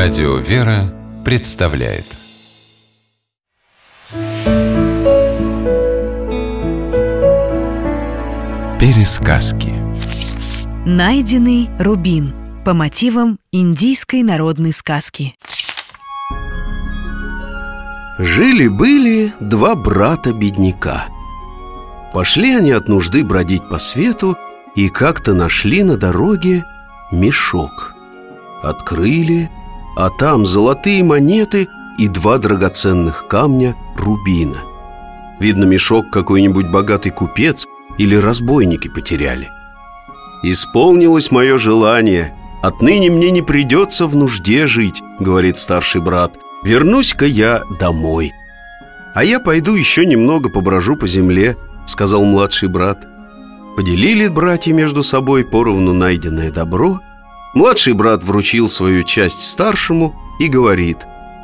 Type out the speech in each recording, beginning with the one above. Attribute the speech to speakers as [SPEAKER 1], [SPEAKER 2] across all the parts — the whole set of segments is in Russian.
[SPEAKER 1] Радио «Вера» представляет Пересказки
[SPEAKER 2] Найденный рубин по мотивам индийской народной сказки.
[SPEAKER 3] Жили-были два брата-бедняка. Пошли они от нужды бродить по свету и как-то нашли на дороге мешок. Открыли, а там золотые монеты и два драгоценных камня рубина. Видно, мешок какой-нибудь богатый купец или разбойники потеряли. «Исполнилось мое желание. Отныне мне не придется в нужде жить», — говорит старший брат. «Вернусь-ка я домой». «А я пойду еще немного поброжу по земле», — сказал младший брат. Поделили братья между собой поровну найденное добро. Младший брат вручил свою часть старшему и говорит,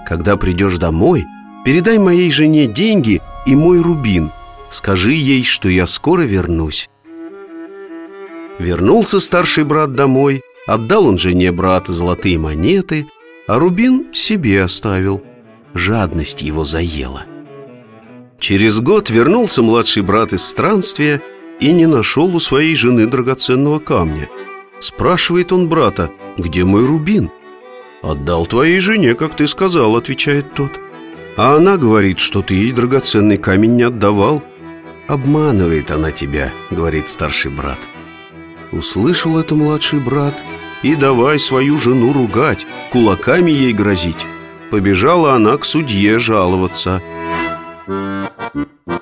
[SPEAKER 3] «Когда придешь домой, передай моей жене деньги и мой рубин. Скажи ей, что я скоро вернусь». Вернулся старший брат домой, отдал он жене брата золотые монеты, а рубин себе оставил. Жадность его заела. Через год вернулся младший брат из странствия и не нашел у своей жены драгоценного камня. Спрашивает он брата, где мой рубин? «Отдал твоей жене, как ты сказал», — отвечает тот. А она говорит, что ты ей драгоценный камень не отдавал. «Обманывает она тебя», — говорит старший брат. Услышал это младший брат и давай свою жену ругать, кулаками ей грозить. Побежала она к судье жаловаться.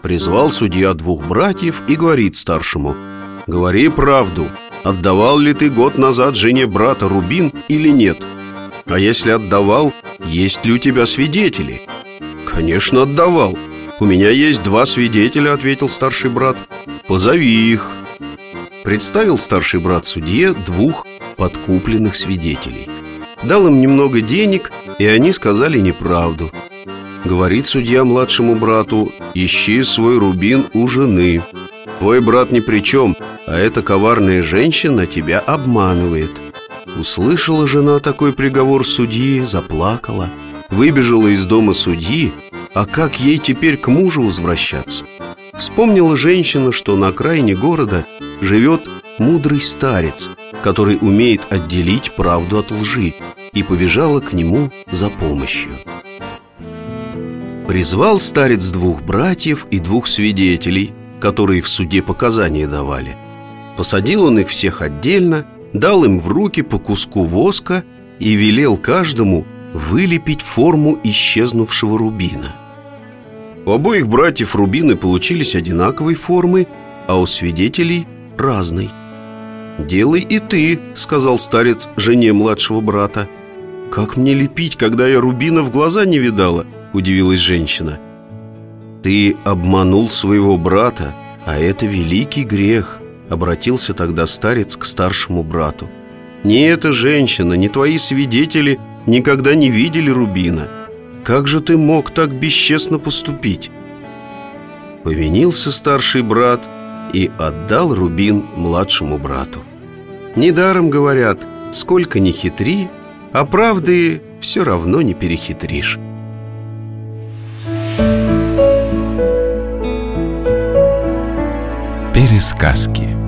[SPEAKER 3] Призвал судья двух братьев и говорит старшему «Говори правду, отдавал ли ты год назад жене брата рубин или нет? А если отдавал, есть ли у тебя свидетели?» «Конечно, отдавал. У меня есть два свидетеля», — ответил старший брат. «Позови их». Представил старший брат судье двух подкупленных свидетелей. Дал им немного денег, и они сказали неправду. Говорит судья младшему брату, ищи свой рубин у жены. Твой брат ни при чем, а эта коварная женщина тебя обманывает. Услышала жена такой приговор судьи, заплакала, выбежала из дома судьи, а как ей теперь к мужу возвращаться? Вспомнила женщина, что на окраине города живет мудрый старец, который умеет отделить правду от лжи, и побежала к нему за помощью. Призвал старец двух братьев и двух свидетелей, которые в суде показания давали. Посадил он их всех отдельно, дал им в руки по куску воска и велел каждому вылепить форму исчезнувшего рубина – у обоих братьев рубины получились одинаковой формы, а у свидетелей – разной. «Делай и ты», – сказал старец жене младшего брата. «Как мне лепить, когда я рубина в глаза не видала?» – удивилась женщина. «Ты обманул своего брата, а это великий грех», – обратился тогда старец к старшему брату. «Не эта женщина, не твои свидетели никогда не видели рубина». Как же ты мог так бесчестно поступить?» Повинился старший брат и отдал рубин младшему брату. Недаром говорят, сколько ни хитри, а правды все равно не перехитришь.
[SPEAKER 1] Пересказки